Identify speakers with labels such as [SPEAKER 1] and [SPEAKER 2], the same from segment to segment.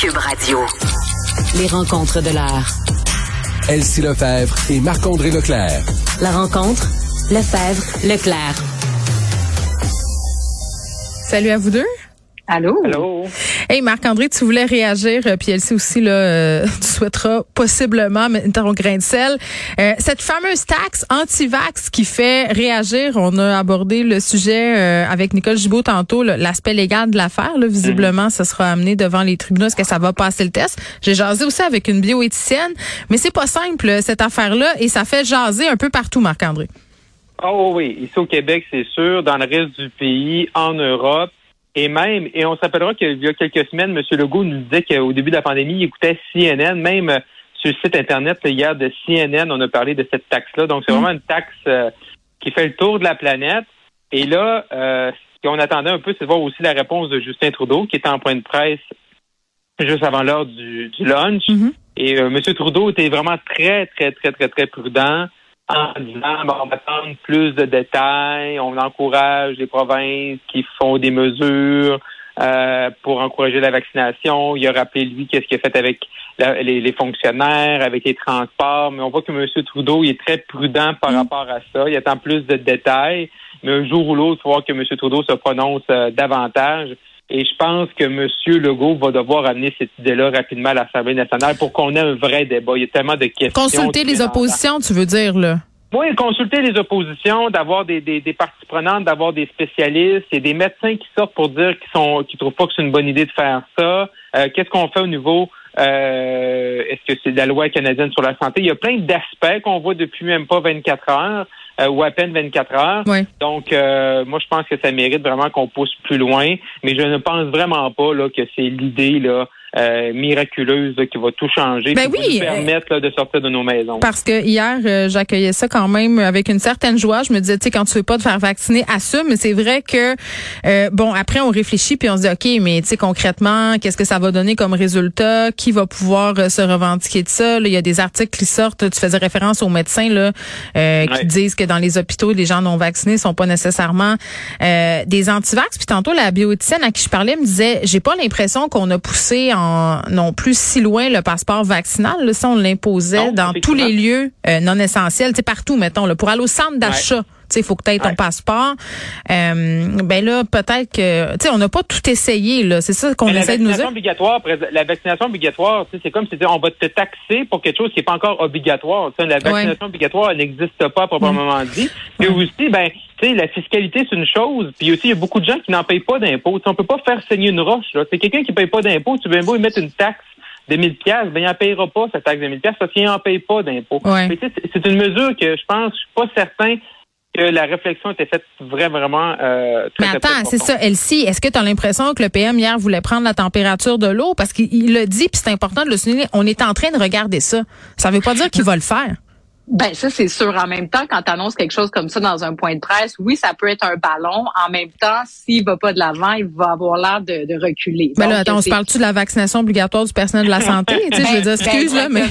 [SPEAKER 1] Cube Radio.
[SPEAKER 2] Les rencontres de l'art.
[SPEAKER 3] Elsie Lefebvre et Marc-André Leclerc.
[SPEAKER 2] La rencontre, Lefebvre, Leclerc.
[SPEAKER 4] Salut à vous deux.
[SPEAKER 5] Allô?
[SPEAKER 6] Allô?
[SPEAKER 4] Hey Marc-André, tu voulais réagir, euh, puis elle sait aussi, là, euh, tu souhaiteras possiblement mettre ton grain de sel. Euh, cette fameuse taxe anti-vax qui fait réagir, on a abordé le sujet avec Nicole Gibault tantôt, l'aspect légal de l'affaire. Visiblement, ça sera amené devant les tribunaux. Est-ce que ça va passer le test? J'ai jasé aussi avec une bioéthicienne, mais c'est pas simple, cette affaire-là, et ça fait jaser un peu partout, Marc-André.
[SPEAKER 6] Oh oui, ici au Québec, c'est sûr, dans le reste du pays, en Europe, et même, et on s'appellera qu'il y a quelques semaines, M. Legault nous disait qu'au début de la pandémie, il écoutait CNN, même euh, sur le site Internet hier de CNN, on a parlé de cette taxe-là. Donc, c'est vraiment une taxe euh, qui fait le tour de la planète. Et là, euh, ce qu'on attendait un peu, c'est de voir aussi la réponse de Justin Trudeau, qui était en point de presse juste avant l'heure du, lunch. Mm-hmm. Et M. Trudeau était vraiment très, très, très, très, très prudent en disant bon, on va attendre plus de détails, on encourage les provinces qui font des mesures euh, pour encourager la vaccination. Il a rappelé, lui, qu'est-ce qu'il a fait avec les, fonctionnaires, avec les transports. Mais on voit que M. Trudeau il est très prudent par mm. rapport à ça. Il attend plus de détails. Mais un jour ou l'autre, il faut voir que M. Trudeau se prononce euh, davantage. Et je pense que M. Legault va devoir amener cette idée-là rapidement à l'Assemblée nationale pour qu'on ait un vrai débat. Il y a tellement de questions.
[SPEAKER 4] Consulter les oppositions, tu veux dire, là?
[SPEAKER 6] Oui, consulter les oppositions, d'avoir des, des, des, parties prenantes, d'avoir des spécialistes et des médecins qui sortent pour dire qu'ils sont qu'ils trouvent pas que c'est une bonne idée de faire ça. Euh, qu'est-ce qu'on fait au niveau euh, est-ce que c'est la loi canadienne sur la santé? Il y a plein d'aspects qu'on voit depuis même pas 24 heures euh, ou à peine 24 heures. Donc, moi, je pense que ça mérite vraiment qu'on pousse plus loin, mais je ne pense vraiment pas là, que c'est l'idée là euh, miraculeuse qui va tout changer,
[SPEAKER 4] ben
[SPEAKER 6] qui nous permettre de sortir de nos maisons.
[SPEAKER 4] Parce que hier, euh, j'accueillais ça quand même avec une certaine joie. Je me disais, tu sais, quand tu veux pas te faire vacciner, assume. Mais c'est vrai que euh, bon, après on réfléchit puis on se dit, ok, mais tu sais concrètement, qu'est-ce que ça va donner comme résultat? Qui va pouvoir se revendiquer de ça? Il y a des articles qui sortent. Tu faisais référence aux médecins là qui disent que dans les hôpitaux, les gens non vaccinés sont pas nécessairement des antivax. Puis tantôt, la bioéthicienne à qui je parlais me disait, j'ai pas l'impression qu'on a poussé non plus si loin le passeport vaccinal. Là, ça, on l'imposait dans tous les lieux euh, non essentiels, partout, mettons, là, pour aller au centre d'achat. Il faut que tu aies ton passeport. Euh, ben là, peut-être que, tu sais, on n'a pas tout essayé, là. C'est ça qu'on essaie de nous dire.
[SPEAKER 6] Obligatoire, la vaccination obligatoire, c'est comme si on va te taxer pour quelque chose qui n'est pas encore obligatoire. la vaccination obligatoire, elle n'existe pas proprement mm. dit. Puis aussi, ben, tu sais, la fiscalité, c'est une chose. Puis aussi, il y a beaucoup de gens qui n'en payent pas d'impôts. On peut pas faire saigner une roche. C'est quelqu'un qui paye pas d'impôts. Tu veux beau mettre une taxe de 1000 pièces, ben il n'en payera pas cette taxe de 1000 pièces parce qu'il n'en paye pas d'impôts. C'est une mesure que je pense, je suis pas certain que la réflexion était faite vraiment, vraiment euh,
[SPEAKER 4] très, Mais attends, c'est ça, Elsie. Est-ce que tu as l'impression que le PM hier voulait prendre la température de l'eau? Parce qu'il le dit, puis c'est important de le souligner, on est en train de regarder ça. Ça veut pas dire qu'il va le faire.
[SPEAKER 5] Ben ça c'est sûr. En même temps, quand tu annonces quelque chose comme ça dans un point de presse, oui, ça peut être un ballon. En même temps, s'il va pas de l'avant, il va avoir l'air de, de reculer.
[SPEAKER 4] Mais là, attends, on se parle-tu de la vaccination obligatoire du personnel de la santé? Tu sais, Je veux dire, ben, excuse là, mais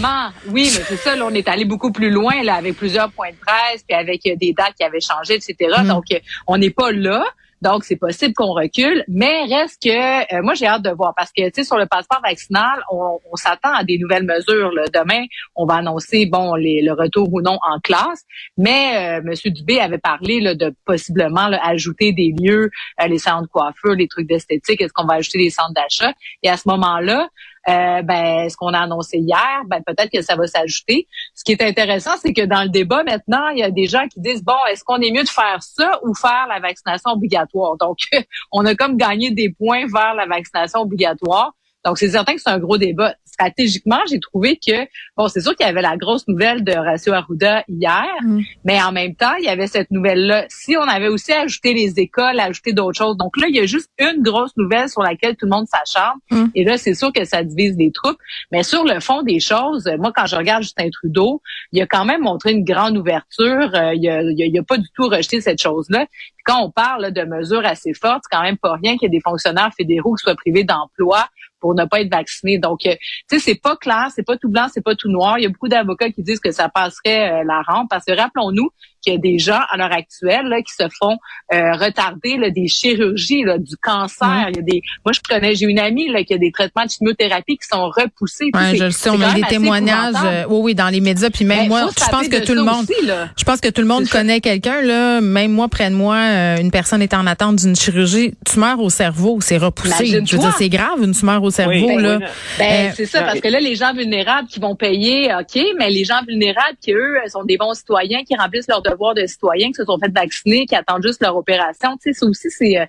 [SPEAKER 5] oui, mais c'est ça. Là, on est allé beaucoup plus loin là avec plusieurs points de presse, puis avec euh, des dates qui avaient changé, etc. Mm. Donc, euh, on n'est pas là. Donc, c'est possible qu'on recule, mais reste que euh, moi, j'ai hâte de voir parce que, tu sais, sur le passeport vaccinal, on, s'attend à des nouvelles mesures. Demain, on va annoncer, bon, les, le retour ou non en classe, mais euh, M. Dubé avait parlé là, de possiblement ajouter des lieux, euh, les centres de coiffure, les trucs d'esthétique, est-ce qu'on va ajouter des centres d'achat? Et à ce moment-là, euh, ben, ce qu'on a annoncé hier, ben, peut-être que ça va s'ajouter. Ce qui est intéressant, c'est que dans le débat maintenant, il y a des gens qui disent, bon, est-ce qu'on est mieux de faire ça ou faire la vaccination obligatoire? Donc, on a comme gagné des points vers la vaccination obligatoire. Donc, c'est certain que c'est un gros débat. Stratégiquement, j'ai trouvé que, bon, c'est sûr qu'il y avait la grosse nouvelle de Ratio Arruda hier, mm. mais en même temps, il y avait cette nouvelle-là. Si on avait aussi ajouté les écoles, ajouté d'autres choses, donc là, il y a juste une grosse nouvelle sur laquelle tout le monde s'acharne, mm. et là, c'est sûr que ça divise les troupes. Mais sur le fond des choses, moi, quand je regarde Justin Trudeau, il a quand même montré une grande ouverture. Euh, il, a, il, a, pas du tout rejeté cette chose-là. Quand on parle de mesures assez fortes, c'est quand même pas rien qu'il y ait des fonctionnaires fédéraux qui soient privés d'emploi pour ne pas être vacciné. Donc, euh, tu sais, c'est pas clair, c'est pas tout blanc, c'est pas tout noir. Il y a beaucoup d'avocats qui disent que ça passerait euh, la rampe parce que rappelons-nous qu'il y a des gens à l'heure actuelle là, qui se font euh, retarder là, des chirurgies, là, du cancer. Il y a des, moi je connais, j'ai une amie là, qui a des traitements de chimiothérapie qui sont repoussés.
[SPEAKER 4] Ouais, je le sais, on a des témoignages, euh, oui, oui, dans les médias. Puis même ben, moi, je pense que tout le monde, je pense que tout le monde connaît quelqu'un là. Même moi, près de moi, euh, une personne est en attente d'une chirurgie tumeur au cerveau, c'est repoussé. je veux dire, c'est grave une tumeur au cerveau
[SPEAKER 5] ben
[SPEAKER 4] là.
[SPEAKER 5] Ben, c'est ça, parce que là, les gens vulnérables qui vont payer, ok, mais les gens vulnérables qui eux sont des bons citoyens, qui remplissent leur devoir de citoyens, qui se sont fait vacciner, qui attendent juste leur opération. Tu sais, ça aussi, c'est euh,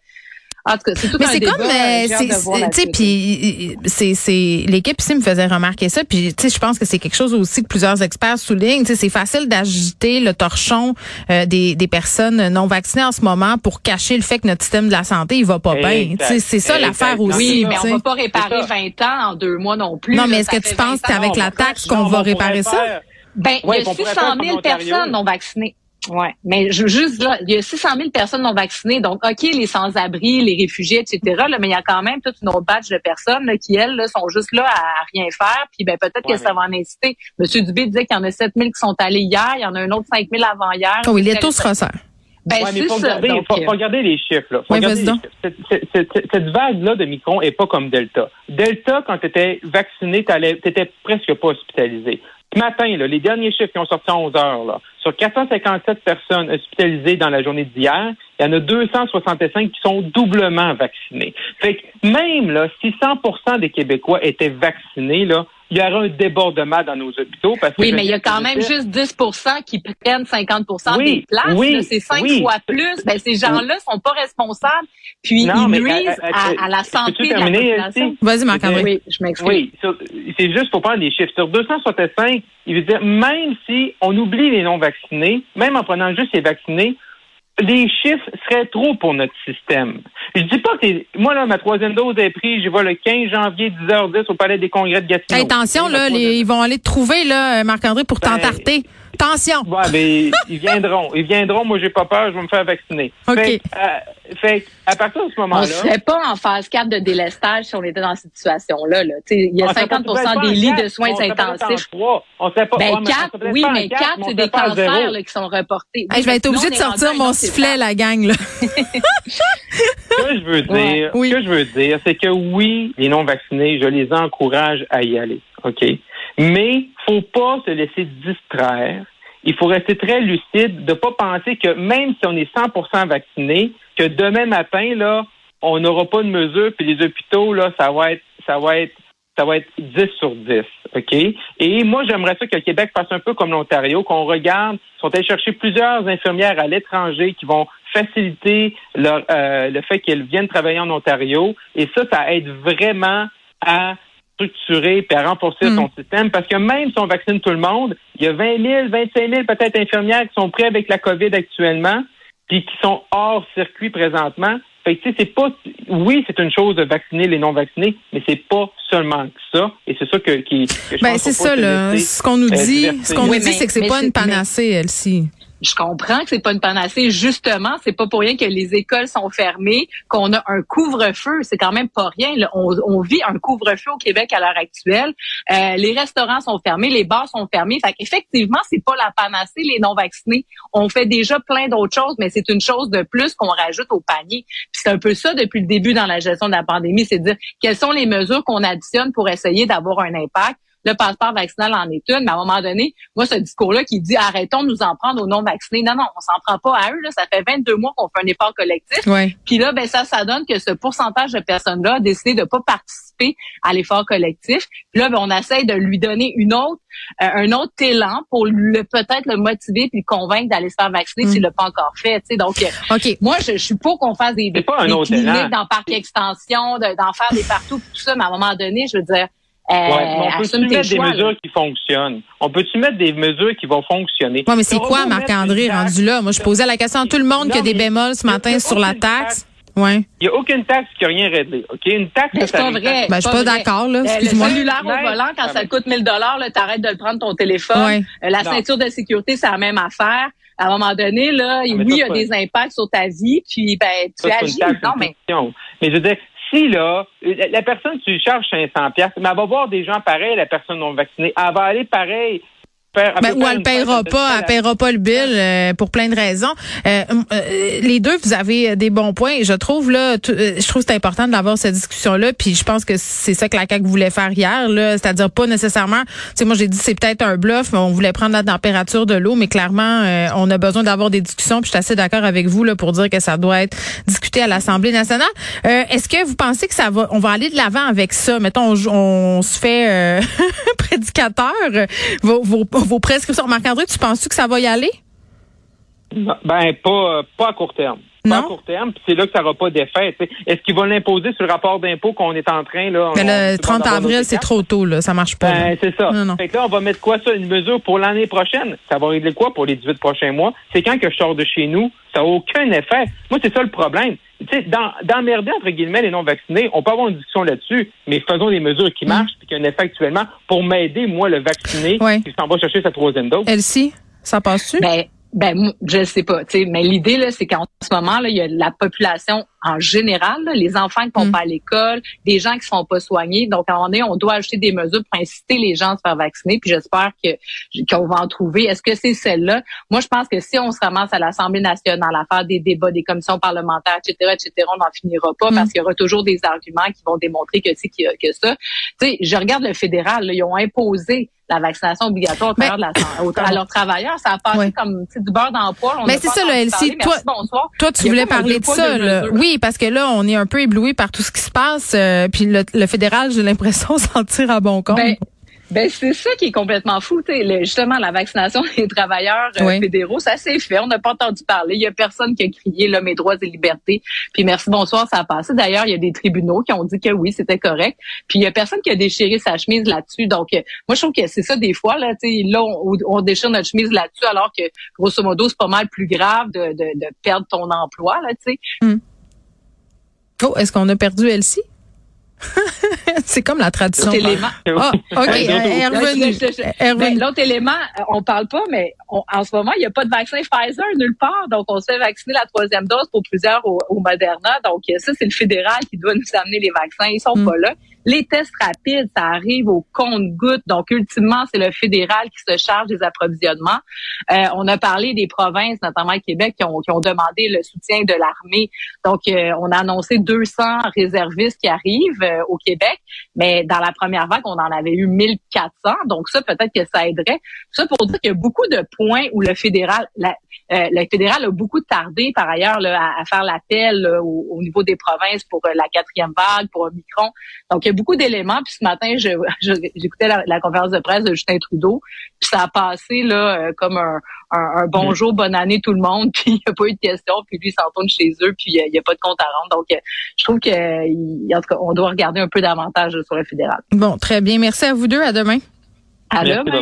[SPEAKER 5] en tout cas, c'est tout
[SPEAKER 4] Mais
[SPEAKER 5] c'est
[SPEAKER 4] comme, euh, tu sais, puis c'est c'est l'équipe ici me faisait remarquer ça, puis tu sais, je pense que c'est quelque chose aussi que plusieurs experts soulignent. Tu sais, c'est facile d'agiter le torchon euh, des des personnes non vaccinées en ce moment pour cacher le fait que notre système de la santé il va pas bien. Tu sais, c'est ça l'affaire aussi.
[SPEAKER 5] Oui, mais on va pas réparer 20 ans en deux mois non plus.
[SPEAKER 4] Non, mais est-ce que tu penses qu'avec la taxe qu'on va réparer ça?
[SPEAKER 5] Ben, il y a 600 000 personnes non vaccinées. Ouais, mais juste là, il y a 600 000 personnes non vaccinées, donc ok, les sans-abri, les réfugiés, etc. Là, mais il y a quand même toute une autre batch de personnes qui elles là, sont juste là à, rien faire. Puis ben peut-être que ça va en inciter. Monsieur Dubé disait qu'il y en a 7 000 qui sont allés hier, il y en a un autre 5 000 avant hier.
[SPEAKER 4] Oh, il est tous resserre.
[SPEAKER 6] Ben, ouais, mais faut regarder, faut, faut, regarder les chiffres. Là. Faut regarder les chiffres. Cette, cette, cette vague-là de Micron est pas comme Delta. Delta, quand tu étais vacciné, tu étais presque pas hospitalisé. Ce matin, là, les derniers chiffres qui ont sorti à 11 heures, là, sur 457 personnes hospitalisées dans la journée d'hier, il y en a 265 qui sont doublement vaccinés. Fait que même là, si 100% des Québécois étaient vaccinés, là, il y aura un débordement dans nos hôpitaux. Parce que
[SPEAKER 5] oui, mais il y a quand même juste 10% qui prennent 50% des places. Oui, c'est cinq fois plus. Ben, ces gens-là sont pas responsables, puis ils nuisent à, la santé de la population.
[SPEAKER 4] Vas-y, Marc-André.
[SPEAKER 5] Oui, je m'excuse.
[SPEAKER 6] Oui, c'est juste pour prendre des chiffres. Sur 265, il veut dire, même si on oublie les non-vaccinés, même en prenant juste les vaccinés, les chiffres seraient trop pour notre système. Je dis pas que moi là ma troisième dose est prise, je vais le 15 janvier 10h10 au palais des congrès de Gatineau.
[SPEAKER 4] attention là, ils vont aller te trouver là Marc-André pour ben, t'entarter. Attention.
[SPEAKER 6] Ouais, mais ils viendront. Ils viendront. Moi, j'ai pas peur. Je vais me faire vacciner.
[SPEAKER 4] OK.
[SPEAKER 6] Fait, euh, fait à partir de ce moment-là. On
[SPEAKER 5] serait pas en phase 4 de délestage si on était dans cette situation-là. Là. Il y a 50% des lits de soins intensifs.
[SPEAKER 6] On serait pas,
[SPEAKER 5] ben, 4, oui, mais 4, c'est des cancers là, qui sont reportés.
[SPEAKER 4] je vais être obligé de sortir mon sifflet, la gang. Là.
[SPEAKER 6] ce que je veux dire, ce que je veux dire, c'est que oui, les non-vaccinés, je les encourage à y aller. OK? Mais faut pas se laisser distraire. Il faut rester très lucide, de pas penser que même si on est 100% vacciné, que demain matin là, on n'aura pas de mesures, puis les hôpitaux là, ça va être, ça va être, ça va être 10 sur 10, ok? Et moi, j'aimerais ça que le Québec fasse un peu comme l'Ontario, qu'on regarde, sont allés chercher plusieurs infirmières à l'étranger qui vont faciliter leur, euh, le fait qu'elles viennent travailler en Ontario, et ça, ça aide vraiment à structurer et à renforcer son hmm. système parce que même si on vaccine tout le monde, il y a 20 000, 25 000 peut-être infirmières qui sont prêtes avec la COVID actuellement puis qui sont hors circuit présentement. Fait que, c'est pas, oui, c'est une chose de vacciner les non-vaccinés, mais c'est pas seulement ça. Et c'est ça que, qui,
[SPEAKER 4] ben, c'est ça, là. Ce qu'on nous dit, ce qu'on nous dit, c'est que c'est pas une panacée, elle-ci
[SPEAKER 5] je comprends que c'est pas une panacée. Justement, c'est pas pour rien que les écoles sont fermées, qu'on a un couvre-feu. C'est quand même pas rien. On, on, vit un couvre-feu au Québec à l'heure actuelle. Euh, les restaurants sont fermés, les bars sont fermés. Fait effectivement, c'est pas la panacée les non vaccinés. On fait déjà plein d'autres choses, mais c'est une chose de plus qu'on rajoute au panier. c'est un peu ça depuis le début dans la gestion de la pandémie, c'est dire quelles sont les mesures qu'on additionne pour essayer d'avoir un impact le passeport vaccinal en est une, mais à un moment donné, moi, ce discours-là qui dit arrêtons de nous en prendre aux non-vaccinés. Non, non, on s'en prend pas à eux. Là. Ça fait 22 mois qu'on fait un effort collectif. Puis là, ben ça, ça donne que ce pourcentage de personnes-là a décidé de pas participer à l'effort collectif. Puis là, ben, on essaye de lui donner une autre, euh, un autre élan pour le peut-être le motiver puis le convaincre d'aller se faire vacciner mm. s'il l'a pas encore fait. sais Donc, euh, moi, je, suis pour qu'on fasse des, des, cliniques dans parc extension, d'en faire des partout, tout ça. Mais à un moment donné, je veux dire,
[SPEAKER 6] euh, on peut-tu mettre des mesures qui fonctionnent? On peut-tu mettre des mesures qui vont fonctionner?
[SPEAKER 4] Oui, mais c'est quoi, Marc-André, rendu là? Moi, je posais la question à tout le monde qui a des bémols ce matin sur la taxe. Ouais.
[SPEAKER 6] Il n'y a aucune taxe qui n'a rien réglé. OK? Une taxe,
[SPEAKER 5] c'est pas vrai.
[SPEAKER 4] Ben, je suis pas d'accord, là. Euh, Excuse-moi.
[SPEAKER 5] Le cellulaire au volant, quand ça coûte 1000 dollars, t'arrêtes de le prendre ton téléphone. Euh, la ceinture de sécurité, c'est la même affaire. À un moment donné, là, oui, il y a des impacts sur ta vie, puis ben, tu agis. Non, mais...
[SPEAKER 6] mais je veux dire, si là, la personne, tu lui charges 500 pièces, mais elle va voir des gens pareils, la personne non vaccinée, elle va aller pareil. Faire.
[SPEAKER 4] Ben, ou elle payera pas, elle payera pas le bill euh, pour plein de raisons. Euh, euh, les deux, vous avez des bons points. Je trouve là, je trouve c'est important d'avoir cette discussion là. Puis je pense que c'est ça que la CAQ voulait faire hier, là, c'est-à-dire pas nécessairement. Tu sais, moi j'ai dit c'est peut-être un bluff, mais on voulait prendre la température de l'eau, mais clairement on a besoin d'avoir des discussions. Puis je suis assez d'accord avec vous là pour dire que ça doit être discuté à l'Assemblée nationale. Est-ce que vous pensez que ça va, on va aller de l'avant avec ça? Mettons, on, on se fait prédicateur. Vos, vos, vos prescriptions. Marc-André, tu penses-tu que ça va y aller?
[SPEAKER 6] Ben, pas, pas à court terme. Pas à court terme, c'est là que ça n'aura pas d'effet. Est-ce qu'il va l'imposer sur le rapport d'impôt qu'on est en train là
[SPEAKER 4] Mais le 30 avril, c'est trop tôt là, ça marche pas.
[SPEAKER 6] Ben, c'est ça. Fait que là, on va mettre quoi ça, une mesure pour l'année prochaine? Ça va régler quoi pour les 18 prochains mois? C'est quand que je sors de chez nous, ça n'a aucun effet. Moi, c'est ça le problème. Tu sais, dans, d'emmerder entre guillemets les non vaccinés, on peut avoir une discussion là-dessus, mais faisons des mesures qui mm. marchent et qui ont un effet actuellement pour m'aider moi le vacciné qui s'en va chercher sa troisième dose.
[SPEAKER 4] Elsie, ça passe-tu?
[SPEAKER 5] Ben, ben, je ne sais pas. Mais l'idée, là, c'est qu'en ce moment, là, il y a la population en général, les enfants qui ne vont mm. pas à l'école, des gens qui ne sont pas soignés. Donc, à un moment donné, on doit ajouter des mesures pour inciter les gens à se faire vacciner. Puis j'espère que qu'on va en trouver. Est-ce que c'est celle-là? Moi, je pense que si on se ramasse à l'Assemblée nationale à faire des débats, des commissions parlementaires, etc., etc., on n'en finira pas parce mm. qu'il y aura toujours des arguments qui vont démontrer que c'est que ça. Tu sais, je regarde le fédéral, là, ils ont imposé la vaccination obligatoire au de la, à leurs travailleurs. Ça a passé comme du beurre dans le poil.
[SPEAKER 4] Mais c'est ça, là, Elsie. Toi, toi, tu voulais parler de ça. Là. Oui, parce que là, on est un peu ébloui par tout ce qui se passe. Euh, puis le, le fédéral, j'ai l'impression, s'en tire à bon compte.
[SPEAKER 5] Ben, ben c'est ça qui est complètement fou. Le, justement, la vaccination des travailleurs euh, fédéraux, ça s'est fait. On n'a pas entendu parler. Il y a personne qui a crié là, mes droits et libertés. Puis merci, bonsoir, ça a passé. D'ailleurs, il y a des tribunaux qui ont dit que oui, c'était correct. Puis il y a personne qui a déchiré sa chemise là-dessus. Donc, euh, moi, je trouve que c'est ça des fois. Là, là on, on déchire notre chemise là-dessus, alors que grosso modo, c'est pas mal plus grave de, de, de perdre ton emploi. Là, sais.
[SPEAKER 4] Hmm. Oh, est-ce qu'on a perdu Elsie? c'est comme la tradition.
[SPEAKER 5] Ah, OK. Ben, l'autre élément, euh, on parle pas, mais en ce moment, il n'y a pas de vaccin Pfizer nulle part. Donc, on se fait vacciner la troisième dose pour plusieurs au, Moderna. Donc, ça, c'est le fédéral qui doit nous amener les vaccins. Ils sont mm. pas là. Les tests rapides, ça arrive au compte-goutte. Donc, ultimement, c'est le fédéral qui se charge des approvisionnements. Euh, on a parlé des provinces, notamment Québec, qui ont, demandé le soutien de l'armée. Donc, euh, on a annoncé 200 réservistes qui arrivent euh, au Québec, mais dans la première vague, on en avait eu 1400. Donc, ça, peut-être que ça aiderait. Ça pour dire qu'il y a beaucoup de points où le fédéral, le fédéral a beaucoup tardé, par ailleurs, à, faire l'appel au, au, niveau des provinces pour la quatrième vague, pour Omicron. Donc, y a beaucoup d'éléments. Puis ce matin, j'écoutais la, conférence de presse de Justin Trudeau. Puis ça a passé là euh, comme un, bonjour, bonne année tout le monde. Puis il n'y a pas eu de questions. Puis lui, il s'en tourne chez eux. Puis il n'y a, pas de compte à rendre. Donc, euh, je trouve qu'en tout cas, on doit regarder un peu davantage sur le fédéral.
[SPEAKER 4] Bon, très bien. Merci à vous deux. À demain.
[SPEAKER 5] À demain.